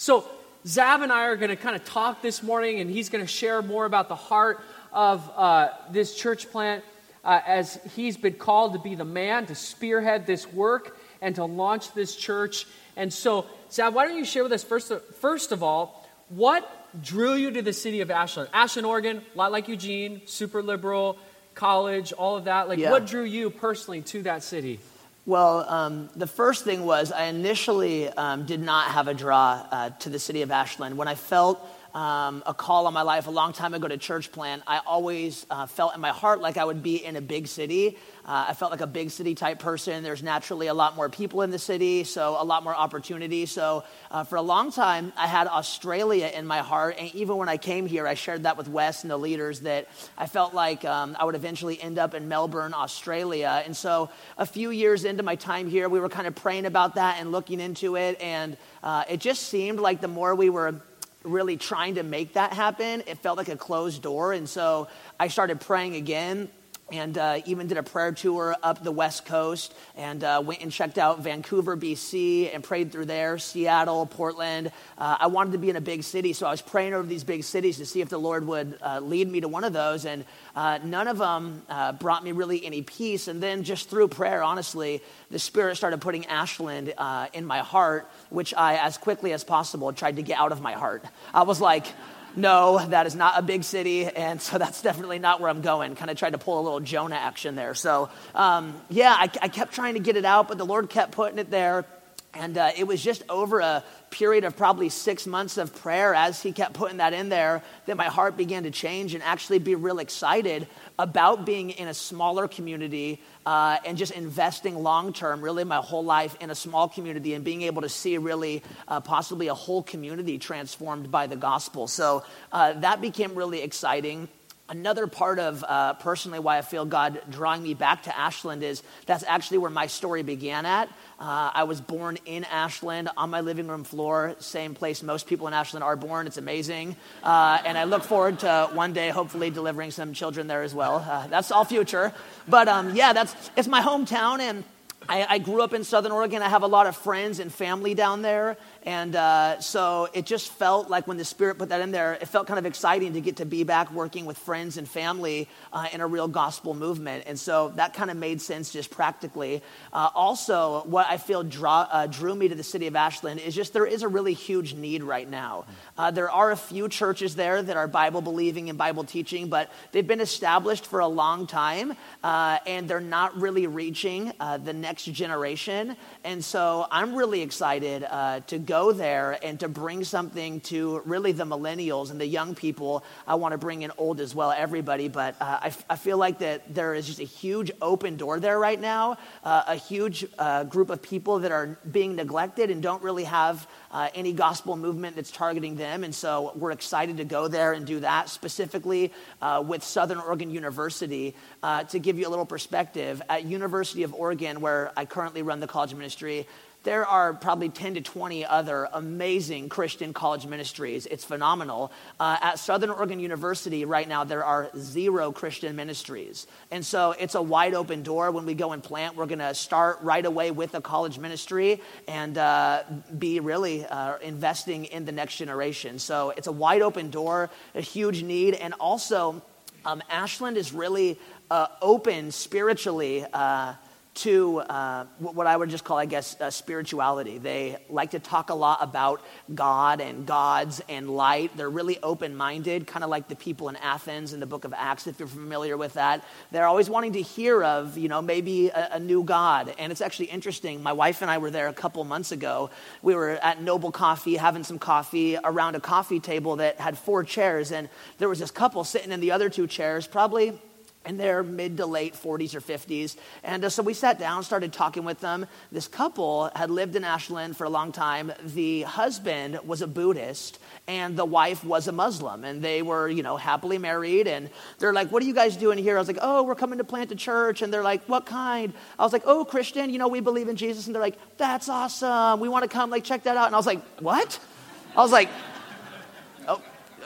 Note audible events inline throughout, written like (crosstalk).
So, Zav and I are going to kind of talk this morning, and he's going to share more about the heart of uh, this church plant uh, as he's been called to be the man to spearhead this work and to launch this church. And so, Zav, why don't you share with us first, first of all, what drew you to the city of Ashland? Ashland, Oregon, a lot like Eugene, super liberal, college, all of that. Like, Yeah. what drew you personally to that city? Well, um, the first thing was I initially um, did not have a draw uh, to the city of Ashland. When I felt um, a call on my life a long time ago to church plant, I always uh, felt in my heart like I would be in a big city. Uh, I felt like a big city type person. There's naturally a lot more people in the city, so a lot more opportunity. So uh, for a long time, I had Australia in my heart. And even when I came here, I shared that with Wes and the leaders that I felt like um, I would eventually end up in Melbourne, Australia. And so a few years into my time here, we were kind of praying about that and looking into it. And uh, it just seemed like the more we were really trying to make that happen, it felt like a closed door. And so I started praying again and uh, even did a prayer tour up the West Coast and uh, went and checked out Vancouver, BC, and prayed through there, Seattle, Portland. Uh, I wanted to be in a big city, so I was praying over these big cities to see if the Lord would uh, lead me to one of those. And uh, none of them uh, brought me really any peace. And then just through prayer, honestly, the Spirit started putting Ashland in my heart, which I, as quickly as possible, tried to get out of my heart. I was like, no, that is not a big city, and so that's definitely not where I'm going. Kind of tried to pull a little Jonah action there. So, um, yeah, I, I kept trying to get it out, but the Lord kept putting it there. And uh, it was just over a period of probably six months of prayer as he kept putting that in there that my heart began to change and actually be real excited about being in a smaller community uh, and just investing long term, really my whole life in a small community and being able to see really uh, possibly a whole community transformed by the gospel. So uh, that became really exciting. Another part of uh, personally why I feel God drawing me back to Ashland is that's actually where my story began at. Uh, I was born in Ashland on my living room floor, same place most people in Ashland are born. It's amazing. Uh, and I look forward to one day hopefully delivering some children there as well. Uh, that's all future. But um, yeah, that's, it's my hometown and I, I, grew up in Southern Oregon. I have a lot of friends and family down there. And uh, so it just felt like when the Spirit put that in there, it felt kind of exciting to get to be back working with friends and family uh, in a real gospel movement. And so that kind of made sense just practically. Uh, also, what I feel draw, uh, drew me to the city of Ashland is just there is a really huge need right now. Uh, there are a few churches there that are Bible believing and Bible teaching, but they've been established for a long time uh, and they're not really reaching the next generation. And so I'm really excited to go there and to bring something to really the millennials and the young people. I want to bring in old as well, everybody, but uh, I, I, feel like that there is just a huge open door there right now, uh, a huge uh, group of people that are being neglected and don't really have uh, any gospel movement that's targeting them. And so we're excited to go there and do that specifically uh, with Southern Oregon University. Uh, to give you a little perspective, at University of Oregon, where I currently run the college ministry, there are probably 10 to 20 other amazing Christian college ministries. It's phenomenal. Uh, at Southern Oregon University right now, there are zero Christian ministries. And so it's a wide open door. When we go and plant, we're going to start right away with a college ministry and uh, be really uh, investing in the next generation. So it's a wide open door, a huge need. And also, um, Ashland is really uh, open spiritually uh, to uh, what I would just call, I guess, uh, spirituality. They like to talk a lot about God and gods and light. They're really open minded, kind of like the people in Athens in the book of Acts, if you're familiar with that. They're always wanting to hear of, you know, maybe a, a new God. And it's actually interesting. My wife and I were there a couple months ago. We were at Noble Coffee having some coffee around a coffee table that had four chairs. And there was this couple sitting in the other two chairs, probably in their mid to late 40s or 50s. And uh, so we sat down, started talking with them. This couple had lived in Ashland for a long time. The husband was a Buddhist and the wife was a Muslim. And they were, you know, happily married. And they're like, What are you guys doing here? I was like, Oh, we're coming to plant a church. And they're like, What kind? I was like, Oh, Christian, you know, we believe in Jesus. And they're like, That's awesome. We want to come, like, check that out. And I was like, What? I was like,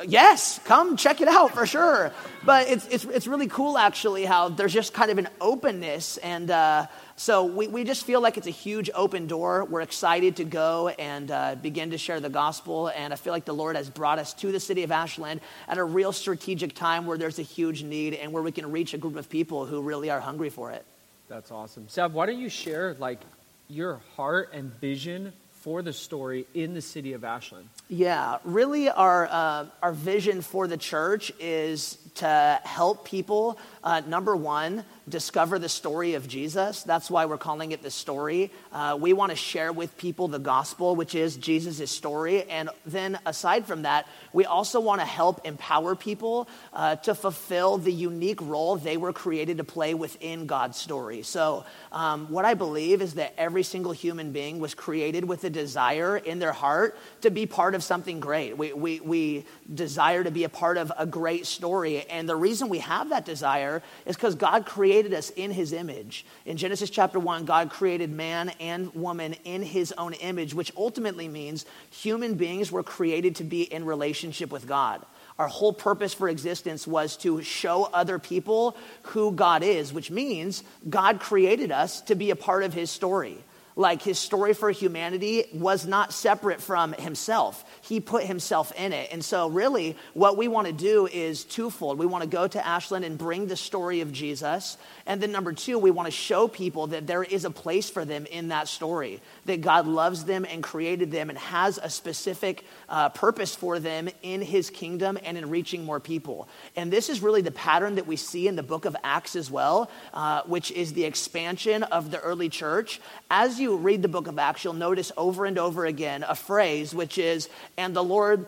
yes, come check it out for sure. But it's, it's, it's really cool actually how there's just kind of an openness. And uh, so we, we just feel like it's a huge open door. We're excited to go and uh, begin to share the gospel. And I feel like the Lord has brought us to the city of Ashland at a real strategic time where there's a huge need and where we can reach a group of people who really are hungry for it. That's awesome. Seb, why don't you share like your heart and vision for the story in the city of Ashland? Yeah, really, our, uh, our vision for the church is to help people, uh, number one, discover the story of Jesus. That's why we're calling it the story. Uh, we want to share with people the gospel, which is Jesus' story. And then, aside from that, we also want to help empower people uh, to fulfill the unique role they were created to play within God's story. So, um, what I believe is that every single human being was created with a desire in their heart to be part of something great. We, we, we desire to be a part of a great story. And the reason we have that desire is because God created us in his image. In Genesis chapter 1, God created man and woman in his own image, which ultimately means human beings were created to be in relationship with God. Our whole purpose for existence was to show other people who God is, which means God created us to be a part of his story like his story for humanity was not separate from himself. He put himself in it. And so, really, what we want to do is twofold. We want to go to Ashland and bring the story of Jesus. And then, number two, we want to show people that there is a place for them in that story, that God loves them and created them and has a specific uh, purpose for them in his kingdom and in reaching more people. And this is really the pattern that we see in the book of Acts as well, uh, which is the expansion of the early church. As you read the book of Acts, you'll notice over and over again a phrase which is, and the Lord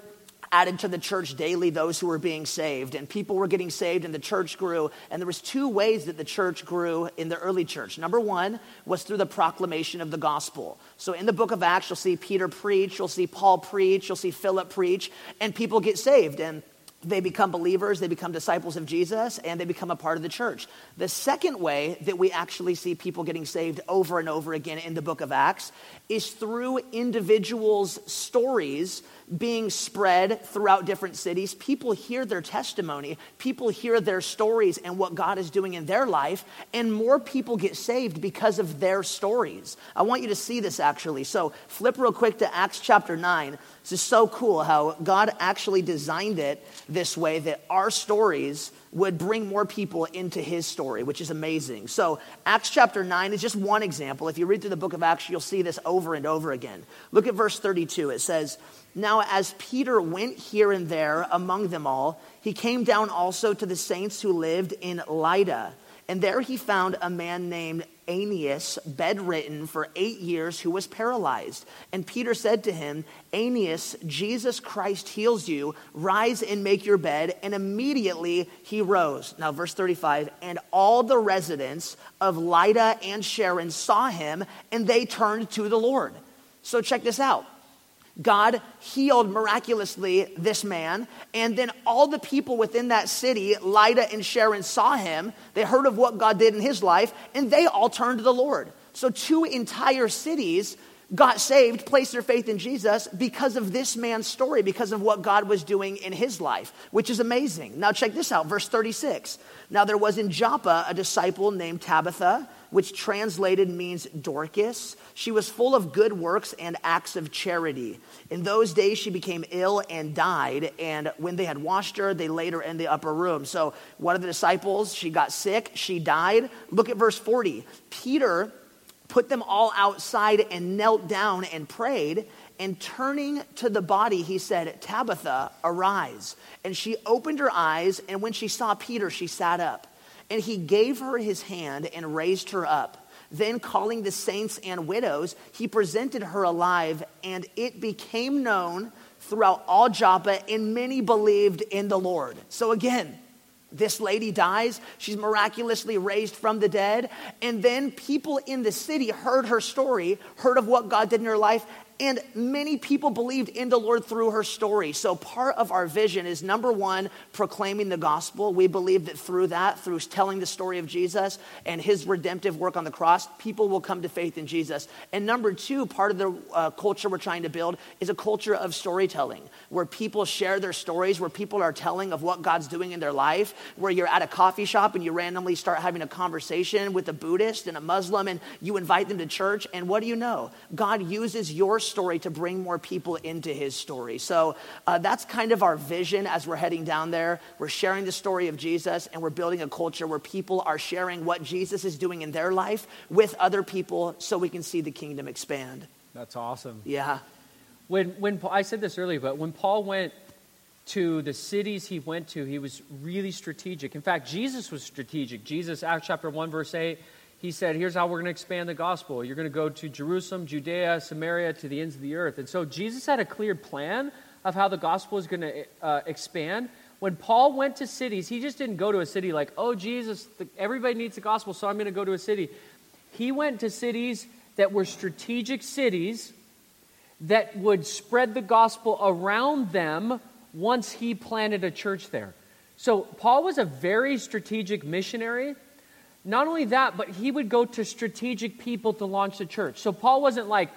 added to the church daily those who were being saved. And people were getting saved and the church grew. And there was two ways that the church grew in the early church. Number one was through the proclamation of the gospel. So in the book of acts you'll see peter preach you'll see paul preach you'll see philip preach and people get saved. And they become believers, they become disciples of Jesus, and they become a part of the church. The second way that we actually see people getting saved over and over again in the book of Acts is through individuals' stories being spread throughout different cities. People hear their testimony, people hear their stories and what God is doing in their life, and more people get saved because of their stories. I want you to see this actually. So, flip real quick to Acts chapter 9. This is so cool how God actually designed it this way that our stories would bring more people into his story, which is amazing. So, Acts chapter 9 is just one example. If you read through the book of Acts, you'll see this over and over again. Look at verse 32. It says, now, as Peter went here and there among them all, he came down also to the saints who lived in Lydda. And there he found a man named Aeneas, bedridden for eight years, who was paralyzed. And Peter said to him, Aeneas, Jesus Christ heals you. Rise and make your bed. And immediately he rose. Now, verse 35 And all the residents of Lydda and Sharon saw him, and they turned to the Lord. So, check this out. God healed miraculously this man. And then all the people within that city, Lydda and Sharon, saw him. They heard of what God did in his life, and they all turned to the Lord. So, two entire cities got saved, placed their faith in Jesus because of this man's story, because of what God was doing in his life, which is amazing. Now, check this out, verse 36. Now, there was in Joppa a disciple named Tabitha which translated means Dorcas. She was full of good works and acts of charity. In those days, she became ill and died. And when they had washed her, they laid her in the upper room. So, one of the disciples, she got sick, she died. Look at verse 40. Peter put them all outside and knelt down and prayed. And turning to the body, he said, Tabitha, arise. And she opened her eyes, and when she saw Peter, she sat up. And he gave her his hand and raised her up. Then, calling the saints and widows, he presented her alive, and it became known throughout all Joppa, and many believed in the Lord. So, again, this lady dies. She's miraculously raised from the dead. And then people in the city heard her story, heard of what God did in her life, And many people believed in the Lord through her story. So, part of our vision is number one, proclaiming the gospel. We believe that through that, through telling the story of Jesus and his redemptive work on the cross, people will come to faith in Jesus. And number two, part of the uh, culture we're trying to build is a culture of storytelling where people share their stories, where people are telling of what God's doing in their life, where you're at a coffee shop and you randomly start having a conversation with a Buddhist and a Muslim and you invite them to church. And what do you know? God uses your story to bring more people into his story. So uh, that's kind of our vision as we're heading down there. We're sharing the story of Jesus and we're building a culture where people are sharing what Jesus is doing in their life with other people so we can see the kingdom expand. That's awesome. Yeah. When, when I said this earlier, but when Paul went to the cities he went to, he was really strategic. In fact, Jesus was strategic. Jesus, Acts chapter 1, verse 8, he said, Here's how we're going to expand the gospel. You're going to go to Jerusalem, Judea, Samaria, to the ends of the earth. And so Jesus had a clear plan of how the gospel is going to uh, expand. When Paul went to cities, he just didn't go to a city like, oh, Jesus, the, everybody needs the gospel, so I'm going to go to a city. He went to cities that were strategic cities that would spread the gospel around them once he planted a church there. So Paul was a very strategic missionary. Not only that, but he would go to strategic people to launch the church. So Paul wasn't like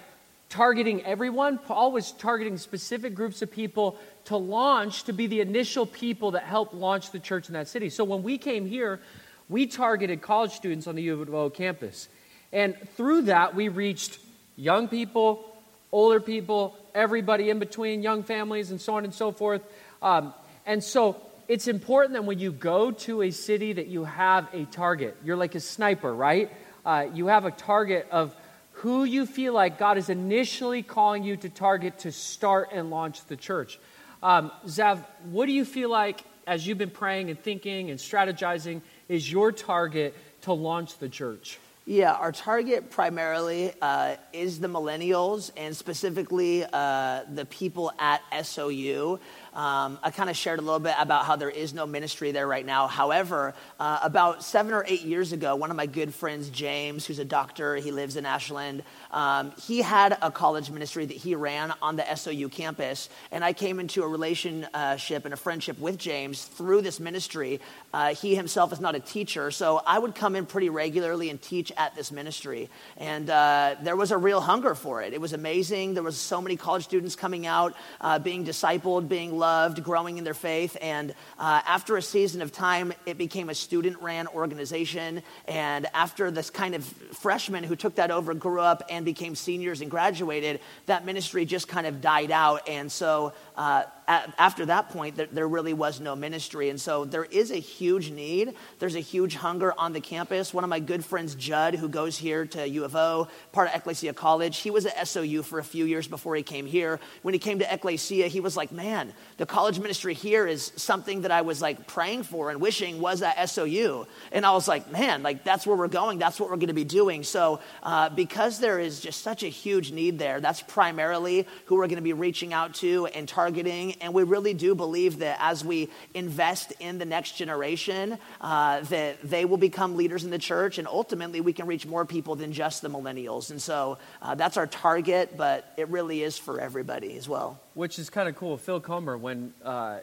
targeting everyone, Paul was targeting specific groups of people to launch, to be the initial people that helped launch the church in that city. So when we came here, we targeted college students on the U of O campus. And through that, we reached young people, older people, everybody in between, young families, and so on and so forth. Um, and so it's important that when you go to a city that you have a target. You're like a sniper, right? Uh, you have a target of who you feel like God is initially calling you to target to start and launch the church. Um, Zav, what do you feel like as you've been praying and thinking and strategizing is your target to launch the church? Yeah, our target primarily uh, is the millennials and specifically uh, the people at SOU. Um, I kind of shared a little bit about how there is no ministry there right now. However, uh, about seven or eight years ago, one of my good friends, James, who's a doctor, he lives in Ashland, um, he had a college ministry that he ran on the SOU campus. And I came into a relationship and a friendship with James through this ministry. Uh, he himself is not a teacher, so I would come in pretty regularly and teach at this ministry. And uh, there was a real hunger for it. It was amazing. There was so many college students coming out, uh, being discipled, being loved, growing in their faith. And uh, after a season of time, it became a student ran organization. And after this kind of freshman who took that over grew up and became seniors and graduated, that ministry just kind of died out. And so uh, after that point, there, really was no ministry. And so there is a huge need. There's a huge hunger on the campus. One of my good friends, Judd, who goes here to U of O, part of Ecclesia College, he was at SOU for a few years before he came here. When he came to Ecclesia, he was like, man, the college ministry here is something that I was like praying for and wishing was at SOU. And I was like, man, like that's where we're going. That's what we're going to be doing. So uh, because there is just such a huge need there, that's primarily who we're going to be reaching out to and targeting, and we really do believe that as we invest in the next generation, uh, that they will become leaders in the church, and ultimately we can reach more people than just the millennials. And so uh, that's our target, but it really is for everybody as well. Which is kind of cool. Phil Comer, when uh,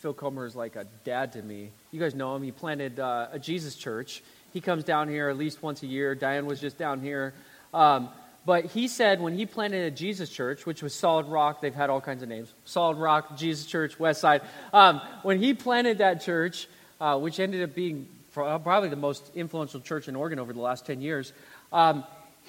Phil Comer is like a dad to me. You guys know him. He planted uh, a Jesus church. He comes down here at least once a year. Diane was just down here. Um, but he said when he planted a Jesus church, which was Solid Rock, they've had all kinds of names Solid Rock, Jesus Church, West Side. Um, when he planted that church, uh, which ended up being probably the most influential church in Oregon over the last 10 years, um,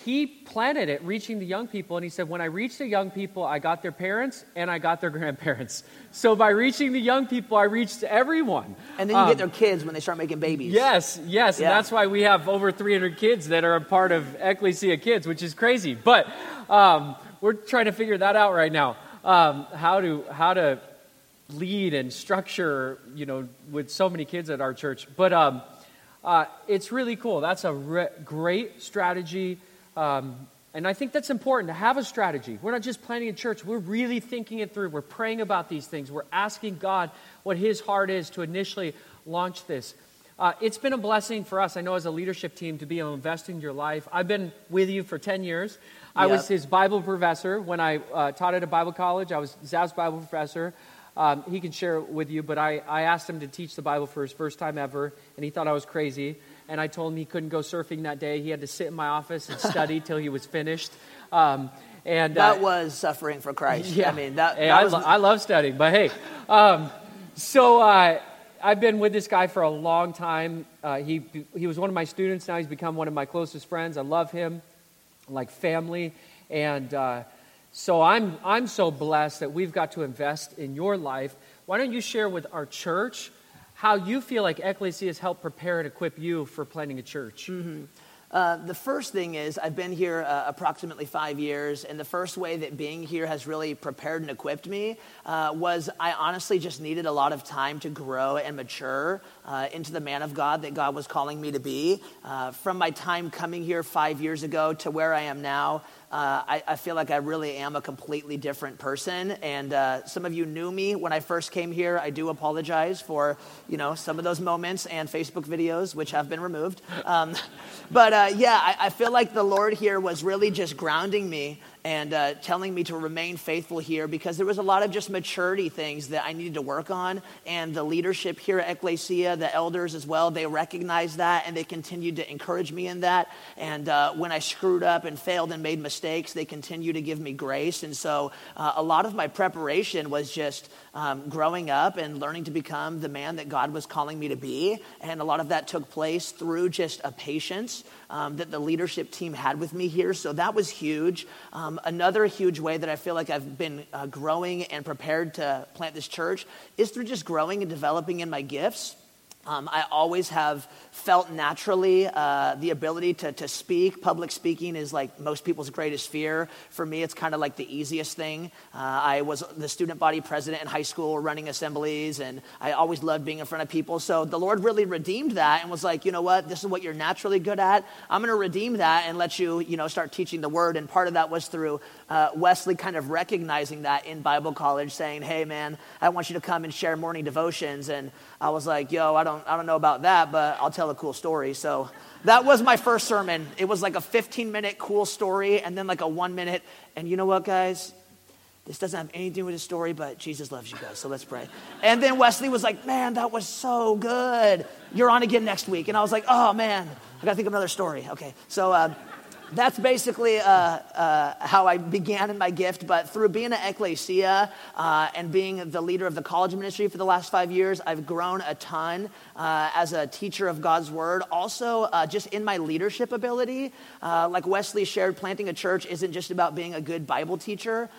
he planted it reaching the young people and he said when i reached the young people i got their parents and i got their (laughs) grandparents. So by reaching the young people i reached everyone. And then you um, get their kids when they start making babies. Yes yes yeah. and that's why we have over 300 kids that are a part of ecclesia kids which is crazy. But um, we're trying to figure that out right now. Um, how to how to lead and structure you know with so many kids at our church. But um, uh, it's really cool. That's a re- great strategy um, and I think that's important to have a strategy. We're not just planning a church, we're really thinking it through. We're praying about these things. We're asking God what His heart is to initially launch this. Uh, it's been a blessing for us, I know, as a leadership team to be able to invest in your life. I've been with you for 10 years. I Yep. was his Bible professor when I uh, taught at a Bible college. I was Zav's Bible professor. Um, he can share it with you, but I, I asked him to teach the Bible for his first time ever, and he thought I was crazy. And I told him he couldn't go surfing that day. He had to sit in my office and study (laughs) till he was finished. Um, and uh, That was suffering for Christ. yeah. I mean, that, Hey, that I, was. lo- I love studying, but hey. Um, so uh, I've been with this guy for a long time. Uh, he, he was one of my students. Now he's become one of my closest friends. I love him like family. And uh, so I'm, I'm so blessed that we've got to invest in your life. Why don't you share with our church how you feel like Ecclesia has helped prepare and equip you for planting a church? Uh, the first thing is, I've been here uh, approximately five years, and the first way that being here has really prepared and equipped me uh, was I honestly just needed a lot of time to grow and mature uh, into the man of God that God was calling me to be. Uh, from my time coming here five years ago to where I am now, uh, I, I feel like I really am a completely different person. And uh, some of you knew me when I first came here. I do apologize for you know some of those moments and Facebook videos, which have been removed. Um, (laughs) but uh, yeah, I, I feel like the Lord here was really just grounding me and uh, telling me to remain faithful here because there was a lot of just maturity things that I needed to work on. And the leadership here at Ecclesia, the elders as well, they recognized that and they continued to encourage me in that. And uh, when I screwed up and failed and made mistakes, they continue to give me grace. And so uh, a lot of my preparation was just um, growing up and learning to become the man that God was calling me to be. And a lot of that took place through just a patience um, that the leadership team had with me here. So that was huge. Um, another huge way that I feel like I've been uh, growing and prepared to plant this church is through just growing and developing in my gifts. Um, I always have felt naturally uh, the ability to, to speak. Public speaking is like most people's greatest fear. For me, it's kind of like the easiest thing. Uh, I was the student body president in high school, running assemblies, and I always loved being in front of people. So the Lord really redeemed that and was like, you know what, this is what you're naturally good at. I'm going to redeem that and let you, you know, start teaching the word. And part of that was through uh, Wesley kind of recognizing that in Bible college, saying, hey, man, I want you to come and share morning devotions. And I was like, yo, I don't, I don't know about that, but I'll tell a cool story. So that was my first sermon. It was like a 15 minute cool story and then like a one minute. And you know what, guys? This doesn't have anything to do with the story, but Jesus loves you guys, so let's pray. And then Wesley was like, Man, that was so good. You're on again next week. And I was like, Oh, man, I gotta think of another story. Okay, so uh, that's basically uh, uh, how I began in my gift. But through being at Ecclesia uh, and being the leader of the college ministry for the last five years, I've grown a ton uh, as a teacher of God's word. Also, uh, just in my leadership ability, uh, like Wesley shared, planting a church isn't just about being a good Bible teacher.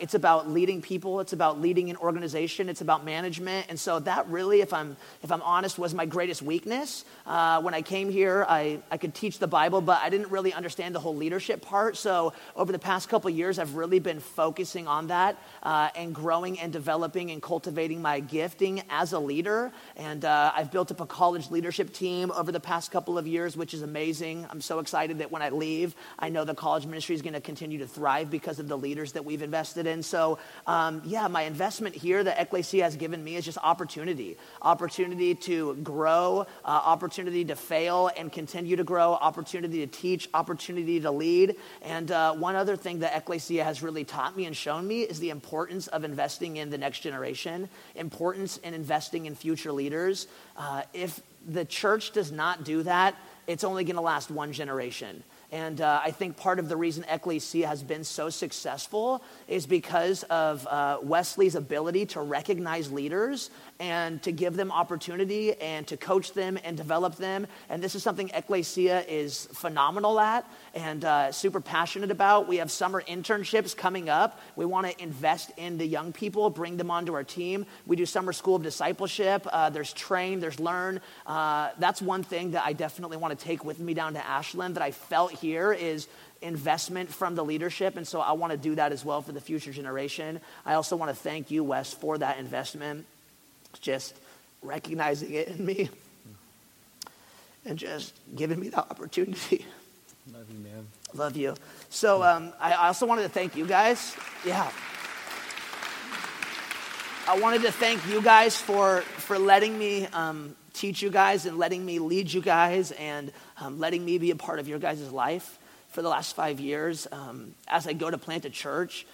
It's about leading people. It's about leading an organization. It's about management. And so that really, if I'm if I'm honest, was my greatest weakness. When I came here, I, I could teach the Bible, but I didn't really understand the whole leadership part. So over the past couple years, I've really been focusing on that uh, and growing and developing and cultivating my gifting as a leader. And uh, I've built up a college leadership team over the past couple of years, which is amazing. I'm so excited that when I leave, I know the college ministry is going to continue to thrive because of the leaders that we've invested in. So, um, yeah, my investment here that Ecclesia has given me is just opportunity opportunity to grow, uh, opportunity to fail and continue to grow, opportunity to teach, opportunity to lead. And uh, one other thing that Ecclesia has really taught me and shown me is the importance of investing in the next generation, importance in investing in future leaders. Uh, if the church does not do that, it's only going to last one generation. And uh, I think part of the reason Ecclesia has been so successful is because of uh, Wesley's ability to recognize leaders and to give them opportunity and to coach them and develop them. And this is something Ecclesia is phenomenal at and uh, super passionate about. We have summer internships coming up. We want to invest in the young people, bring them onto our team. We do summer school of discipleship. Uh, there's train, there's learn. Uh, that's one thing that I definitely want to take with me down to Ashland that I felt here is investment from the leadership. And so I want to do that as well for the future generation. I also want to thank you, Wes, for that investment. Just recognizing it in me (laughs) and just giving me the opportunity. Love you, man. Love you. So um, I also wanted to thank you guys. Yeah. I wanted to thank you guys for, for letting me um, teach you guys and letting me lead you guys and um, letting me be a part of your guys' life. for the last five years. Um, as I go to plant a church,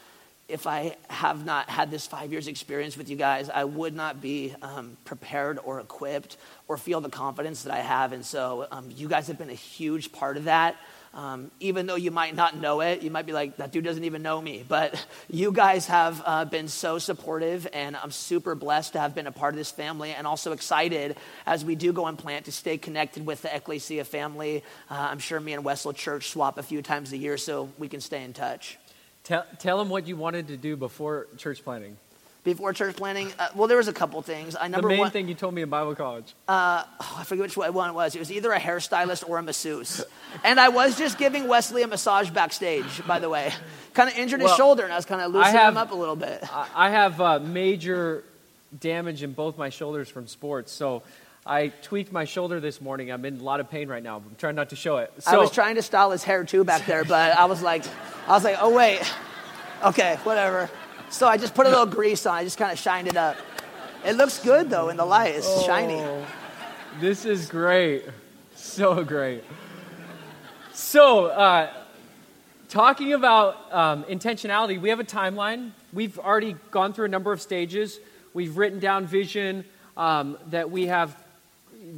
if I have not had this five years experience with you guys, I would not be um, prepared or equipped or feel the confidence that I have. And so um, you guys have been a huge part of that. Um, even though you might not know it, you might be like, that dude doesn't even know me. But you guys have uh, been so supportive, and I'm super blessed to have been a part of this family and also excited as we do go and plant to stay connected with the Ecclesia family. Uh, I'm sure me and Westfield Church swap a few times a year so we can stay in touch. Tell, tell them what you wanted to do before church planting before church planning? Uh, well, there was a couple things. I number the main one, thing you told me in Bible college. Uh, oh, I forget which one it was. It was either a hairstylist or a masseuse, and I was just giving Wesley a massage backstage. By the way, kind of injured his shoulder, and I was kind of loosening have, him up a little bit. I have uh, major damage in both my shoulders from sports, so. I tweaked my shoulder this morning. I'm in a lot of pain right now. I'm trying not to show it. So, I was trying to style his hair too back there, but I was like, I was like, oh wait, okay, whatever. So I just put a little grease on. I just kind of shined it up. It looks good though in the light. It's oh, shiny. This is great. So great. So, uh, talking about um, intentionality, we have a timeline. We've already gone through a number of stages. We've written down vision um, that we have,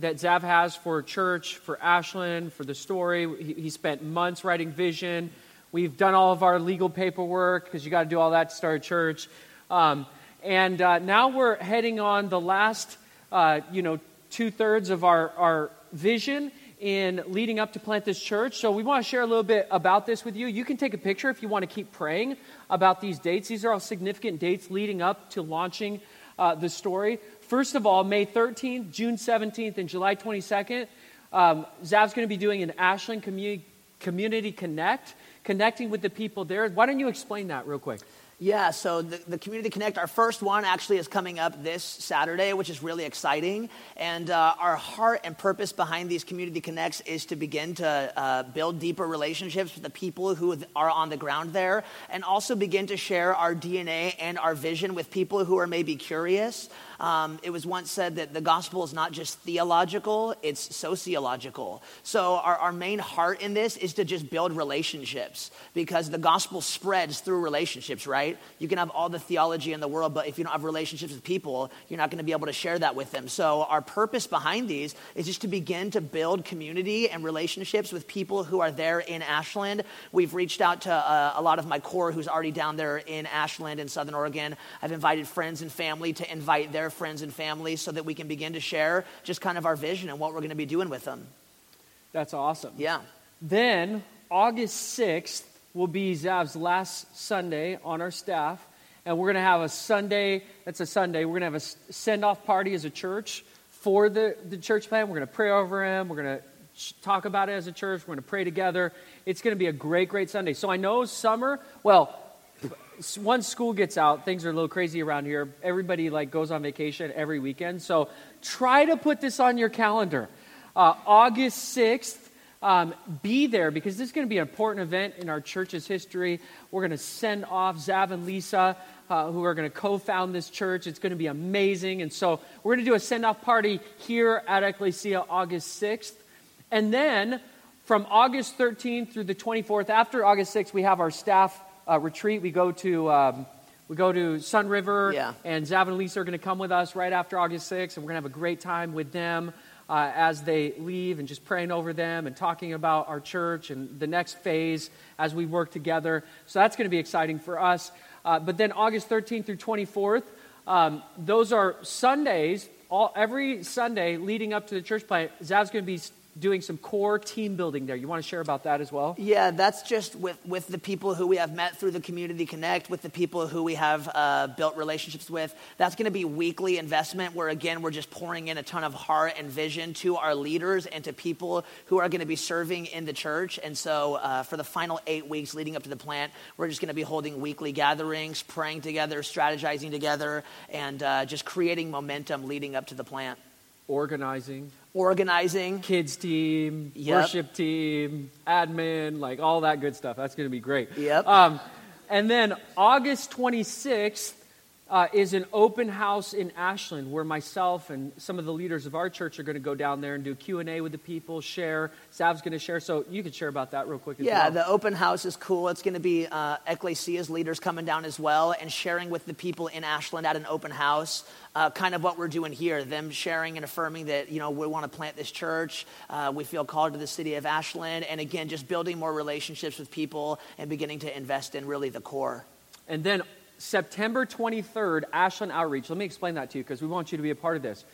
that Zav has for church, for Ashland, for the story. He, he spent months writing vision. We've done all of our legal paperwork because you got to do all that to start a church. Um, and uh, now we're heading on the last, uh, you know, two thirds of our, our vision in leading up to plant this church. So we want to share a little bit about this with you. You can take a picture if you want to keep praying about these dates. These are all significant dates leading up to launching uh, the story. First of all, May 13th, June 17th, and July 22nd, um, Zav's going to be doing an Ashland Community, Community Connect connecting with the people there. Why don't you explain that real quick? Yeah, so the, the, Community Connect, our first one actually is coming up this Saturday, which is really exciting. And uh, our heart and purpose behind these Community Connects is to begin to uh, build deeper relationships with the people who are on the ground there, and also begin to share our DNA and our vision with people who are maybe curious. Um, it was once said that the gospel is not just theological, it's sociological. So, our, our main heart in this is to just build relationships because the gospel spreads through relationships, right? You can have all the theology in the world, but if you don't have relationships with people, you're not going to be able to share that with them. So, our purpose behind these is just to begin to build community and relationships with people who are there in Ashland. We've reached out to uh, a lot of my core who's already down there in Ashland in Southern Oregon. I've invited friends and family to invite their friends and family so that we can begin to share just kind of our vision and what we're going to be doing with them. That's awesome. Yeah. Then, August 6th will be Zav's last Sunday on our staff. And we're going to have a Sunday, that's a Sunday, we're going to have a send off party as a church for the, the church plan. We're going to pray over him. We're going to talk about it as a church. We're going to pray together. It's going to be a great, great Sunday. So I know summer, well, once school gets out, things are a little crazy around here. Everybody like goes on vacation every weekend. So try to put this on your calendar. Uh, August 6th, um, be there because this is going to be an important event in our church's history. We're going to send off Zav and Lisa, uh, who are going to co found this church. It's going to be amazing. And so we're going to do a send off party here at Ecclesia August 6th. And then from August 13th through the 24th, after August 6th, we have our staff uh, retreat. We go to um, we go to Sunriver, yeah. and Zav and Lisa are going to come with us right after August 6th, and we're going to have a great time with them uh, as they leave, and just praying over them and talking about our church and the next phase as we work together. So that's going to be exciting for us. Uh, but then August 13th through 24th, um, those are Sundays. All, every Sunday leading up to the church plant, Zav's going to be doing some core team building there. You want to share about that as well? Yeah, that's just with, with the people who we have met through the Community Connect, with the people who we have uh, built relationships with. That's going to be weekly investment where, again, we're just pouring in a ton of heart and vision to our leaders and to people who are going to be serving in the church. And so uh, for the final eight weeks leading up to the plant, we're just going to be holding weekly gatherings, praying together, strategizing together, and uh, just creating momentum leading up to the plant. Organizing organizing, kids team, yep. worship team, admin, like all that good stuff. That's going to be great. Yep. Um, and then August 26th, uh, is an open house in Ashland where myself and some of the leaders of our church are going to go down there and do Q&A with the people, share. Zav's going to share. So you could share about that real quick yeah, well. the open house is cool. It's going to be uh, Ecclesia's leaders coming down as well and sharing with the people in Ashland at an open house. Uh, kind of what we're doing here, them sharing and affirming that, you know, we want to plant this church. Uh, we feel called to the city of Ashland. And again, just building more relationships with people and beginning to invest in really the core. And then September 23rd, Ashland Outreach. Let me explain that to you because we want you to be a part of this.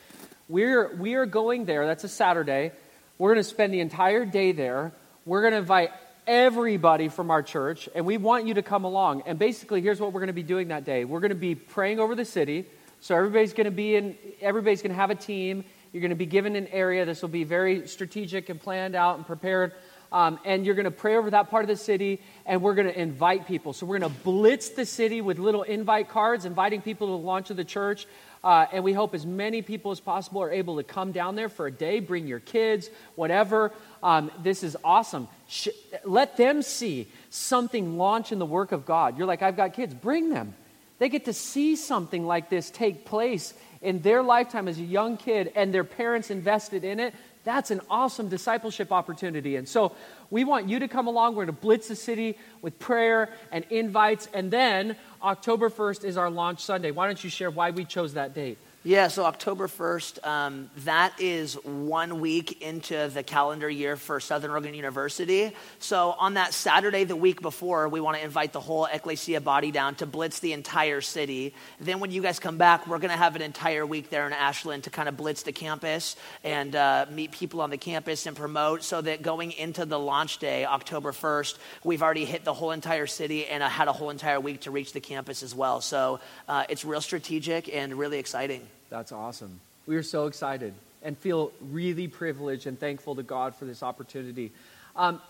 We're, we are going there. That's a Saturday. We're going to spend the entire day there. We're going to invite everybody from our church, and we want you to come along. And basically, here's what we're going to be doing that day we're going to be praying over the city. So everybody's going to be in, everybody's going to have a team. You're going to be given an area. This will be very strategic and planned out and prepared. Um, and you're going to pray over that part of the city, and we're going to invite people. So we're going to blitz the city with little invite cards, inviting people to the launch of the church. Uh, and we hope as many people as possible are able to come down there for a day, bring your kids, whatever. Um, this is awesome. Sh- let them see something launch in the work of God. You're like, I've got kids, bring them. They get to see something like this take place in their lifetime as a young kid, and their parents invested in it. That's an awesome discipleship opportunity. And so we want you to come along. We're going to blitz the city with prayer and invites. And then October 1st is our launch Sunday. Why don't you share why we chose that date? Yeah, so October 1st, um, that is one week into the calendar year for Southern Oregon University. So on that Saturday, the week before, we want to invite the whole Ecclesia body down to blitz the entire city. Then when you guys come back, we're going to have an entire week there in Ashland to kind of blitz the campus and uh, meet people on the campus and promote so that going into the launch day, October 1st, we've already hit the whole entire city and uh, had a whole entire week to reach the campus as well. So uh, it's real strategic and really exciting. That's awesome. We are so excited and feel really privileged and thankful to God for this opportunity. Um,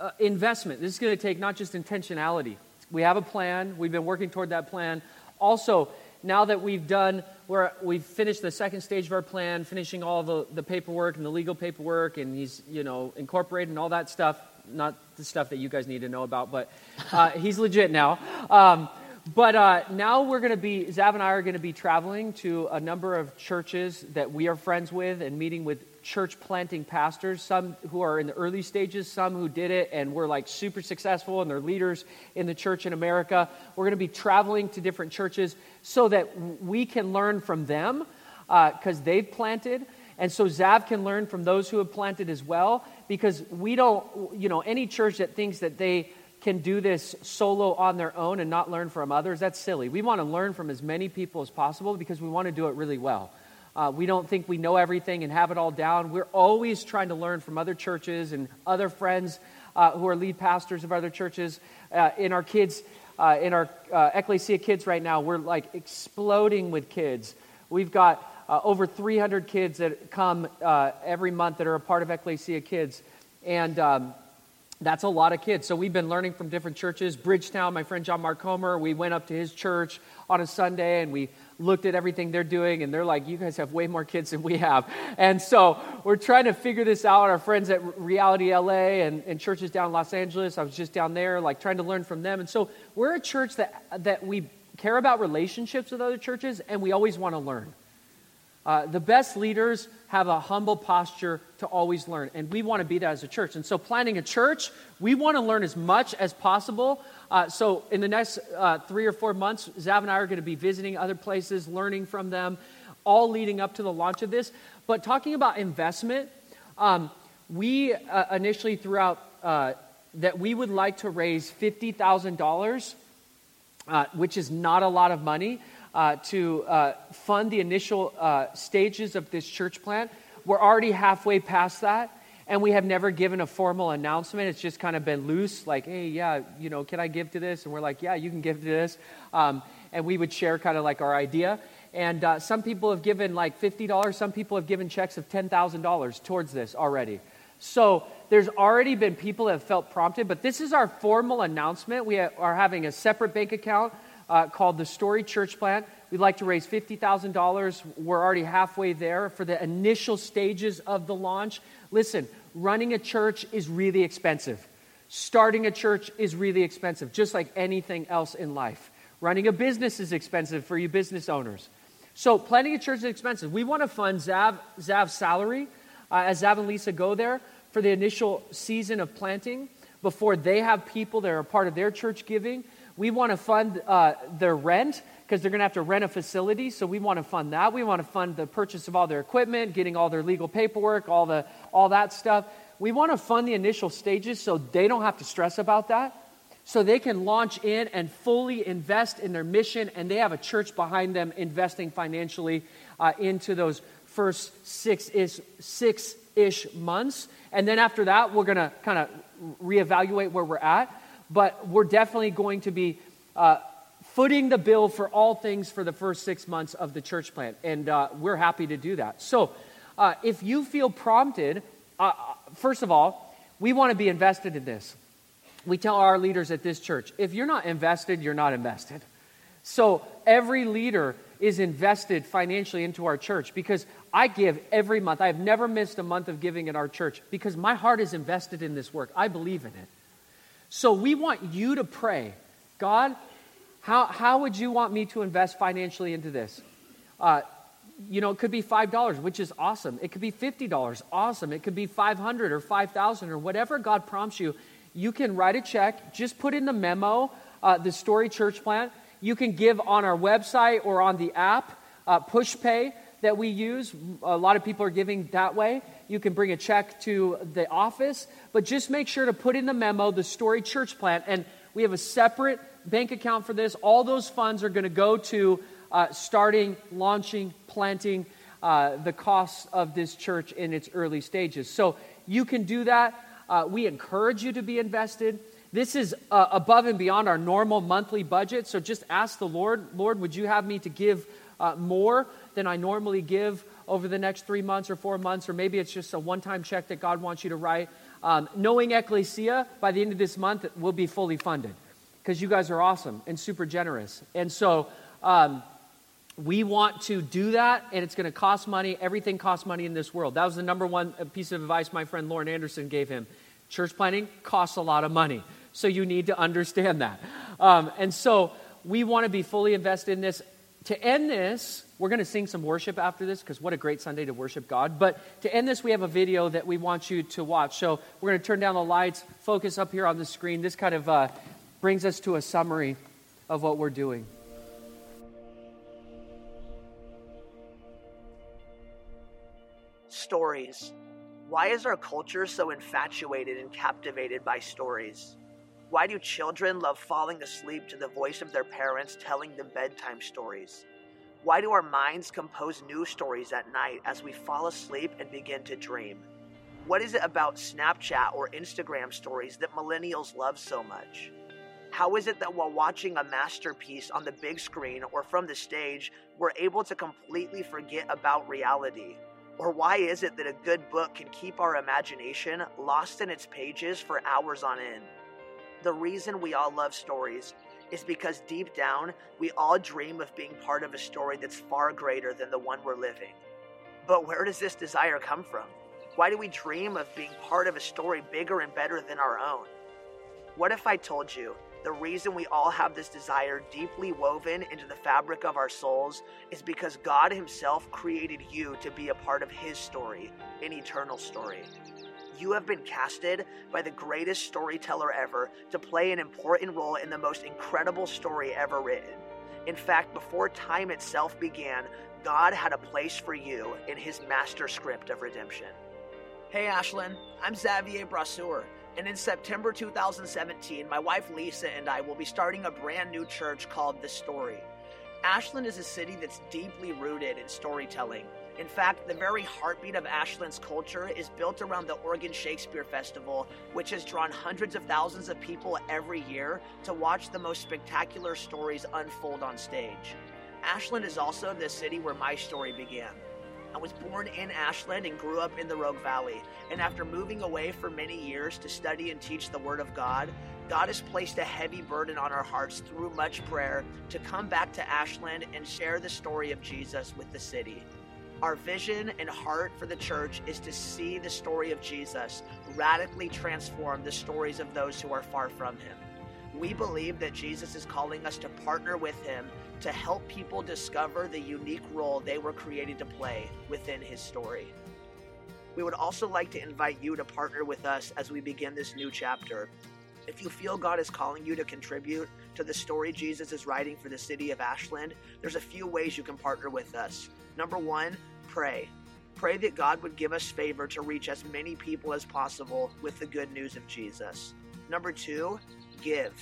uh, investment. This is going to take not just intentionality. We have a plan. We've been working toward that plan. Also, now that we've done, we're, we've finished the second stage of our plan, finishing all the, the paperwork and the legal paperwork, and he's, you know, incorporating all that stuff. Not the stuff that you guys need to know about, but uh, he's legit now. Um, but uh, now we're going to be, Zav and I are going to be traveling to a number of churches that we are friends with and meeting with church planting pastors, some who are in the early stages, some who did it and were like super successful and they're leaders in the church in America. We're going to be traveling to different churches so that we can learn from them because uh, they've planted. And so Zav can learn from those who have planted as well because we don't, you know, any church that thinks that they can do this solo on their own and not learn from others, that's silly. We want to learn from as many people as possible because we want to do it really well. Uh, we don't think we know everything and have it all down. We're always trying to learn from other churches and other friends uh, who are lead pastors of other churches. Uh, in our kids, uh, in our uh, Ecclesia kids right now, we're like exploding with kids. We've got uh, over 300 kids that come every month that are a part of Ecclesia Kids. And um, that's a lot of kids. So we've been learning from different churches. Bridgetown, my friend John Mark Comer, we went up to his church on a Sunday and we looked at everything they're doing, and they're like, You guys have way more kids than we have. And so we're trying to figure this out. Our friends at Reality LA and, and churches down in Los Angeles, I was just down there, like trying to learn from them. And so we're a church that, that we care about relationships with other churches, and we always want to learn. Uh, the best leaders have a humble posture to always learn, and we want to be that as a church. And so, planning a church, we want to learn as much as possible. Uh, so, in the next uh, three or four months, Zav and I are going to be visiting other places, learning from them, all leading up to the launch of this. But talking about investment, um, we uh, initially threw out uh, that we would like to raise $50,000, uh, which is not a lot of money uh, to uh, fund the initial uh, stages of this church plant. We're already halfway past that, and we have never given a formal announcement. It's just kind of been loose, like, hey, yeah, you know, can I give to this? And we're like, yeah, you can give to this. Um, and we would share kind of like our idea. And uh, some people have given like $50, some people have given checks of $10,000 towards this already. So there's already been people that have felt prompted, but this is our formal announcement. We are having a separate bank account uh, called the Story Church Plant. We'd like to raise $50,000. We're already halfway there for the initial stages of the launch. Listen, running a church is really expensive. Starting a church is really expensive, just like anything else in life, Running a business is expensive for you business owners. So, planting a church is expensive. We want to fund Zav, Zav's salary uh, as Zav and Lisa go there for the initial season of planting before they have people that are part of their church giving. We want to fund uh, their rent because they're going to have to rent a facility. So we want to fund that. We want to fund the purchase of all their equipment, getting all their legal paperwork, all, the, all that stuff. We want to fund the initial stages so they don't have to stress about that. So they can launch in and fully invest in their mission, and they have a church behind them investing financially uh, into those first six ish, six ish months. And then after that, we're going to kind of reevaluate where we're at. But we're definitely going to be uh, footing the bill for all things for the first six months of the church plant. And uh, we're happy to do that. So uh, if you feel prompted, uh, uh, first of all, we want to be invested in this. We tell our leaders at this church if you're not invested, you're not invested. So every leader is invested financially into our church because I give every month. I have never missed a month of giving at our church because my heart is invested in this work. I believe in it. So we want you to pray God, how, how would you want me to invest financially into this? Uh, you know, it could be $5, which is awesome. It could be $50, awesome. It could be 500 or 5000 or whatever God prompts you. You can write a check, just put in the memo, uh, the Story Church Plant. You can give on our website or on the app, uh, PushPay that we use. A lot of people are giving that way. You can bring a check to the office, but just make sure to put in the memo the Story Church Plant. And we have a separate bank account for this. All those funds are going to go to uh, starting, launching, planting uh, the costs of this church in its early stages. So you can do that. Uh, we encourage you to be invested. This is uh, above and beyond our normal monthly budget. So just ask the Lord, Lord, would you have me to give uh, more than I normally give over the next three months or four months? Or maybe it's just a one time check that God wants you to write. Um, knowing Ecclesia, by the end of this month, will be fully funded because you guys are awesome and super generous. And so um, we want to do that, and it's going to cost money. Everything costs money in this world. That was the number one uh, piece of advice my friend Lauren Anderson gave him. Church planning costs a lot of money. So you need to understand that. Um, and so we want to be fully invested in this. To end this, we're going to sing some worship after this because what a great Sunday to worship God. But to end this, we have a video that we want you to watch. So we're going to turn down the lights, focus up here on the screen. This kind of uh, brings us to a summary of what we're doing. Stories. Why is our culture so infatuated and captivated by stories? Why do children love falling asleep to the voice of their parents telling them bedtime stories? Why do our minds compose new stories at night as we fall asleep and begin to dream? What is it about Snapchat or Instagram stories that millennials love so much? How is it that while watching a masterpiece on the big screen or from the stage, we're able to completely forget about reality? Or why is it that a good book can keep our imagination lost in its pages for hours on end? The reason we all love stories is because deep down, we all dream of being part of a story that's far greater than the one we're living. But where does this desire come from? Why do we dream of being part of a story bigger and better than our own? What if I told you the reason we all have this desire deeply woven into the fabric of our souls is because God Himself created you to be a part of His story, an eternal story. You have been casted by the greatest storyteller ever to play an important role in the most incredible story ever written. In fact, before time itself began, God had a place for you in His master script of redemption. Hey, Ashland, I'm Xavier Brasseur and in September 2017, my wife Lisa and I will be starting a brand new church called The Story. Ashland is a city that's deeply rooted in storytelling. In fact, the very heartbeat of Ashland's culture is built around the Oregon Shakespeare Festival, which has drawn hundreds of thousands of people every year to watch the most spectacular stories unfold on stage. Ashland is also the city where my story began. I was born in Ashland and grew up in the Rogue Valley. And after moving away for many years to study and teach the Word of God, God has placed a heavy burden on our hearts through much prayer to come back to Ashland and share the story of Jesus with the city. Our vision and heart for the church is to see the story of Jesus radically transform the stories of those who are far from him. We believe that Jesus is calling us to partner with him to help people discover the unique role they were created to play within his story. We would also like to invite you to partner with us as we begin this new chapter. If you feel God is calling you to contribute to the story Jesus is writing for the city of Ashland, there's a few ways you can partner with us. Number one, pray. Pray that God would give us favor to reach as many people as possible with the good news of Jesus. Number two, give.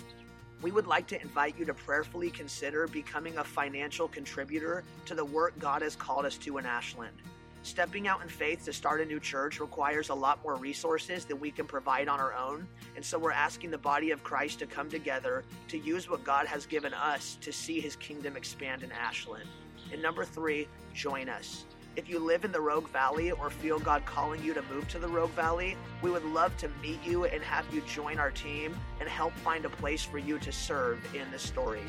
We would like to invite you to prayerfully consider becoming a financial contributor to the work God has called us to in Ashland. Stepping out in faith to start a new church requires a lot more resources than we can provide on our own. And so we're asking the body of Christ to come together to use what God has given us to see his kingdom expand in Ashland. And number three, join us. If you live in the Rogue Valley or feel God calling you to move to the Rogue Valley, we would love to meet you and have you join our team and help find a place for you to serve in the story.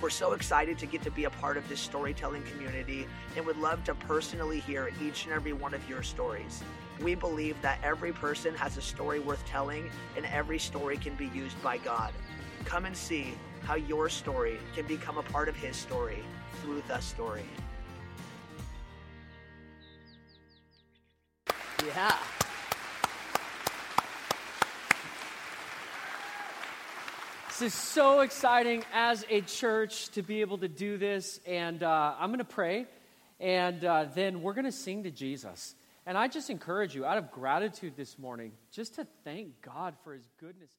We're so excited to get to be a part of this storytelling community and would love to personally hear each and every one of your stories. We believe that every person has a story worth telling and every story can be used by God. Come and see how your story can become a part of His story through the story. Yeah. This is so exciting as a church to be able to do this. And uh, I'm going to pray, and uh, then we're going to sing to Jesus. And I just encourage you, out of gratitude this morning, just to thank God for his goodness.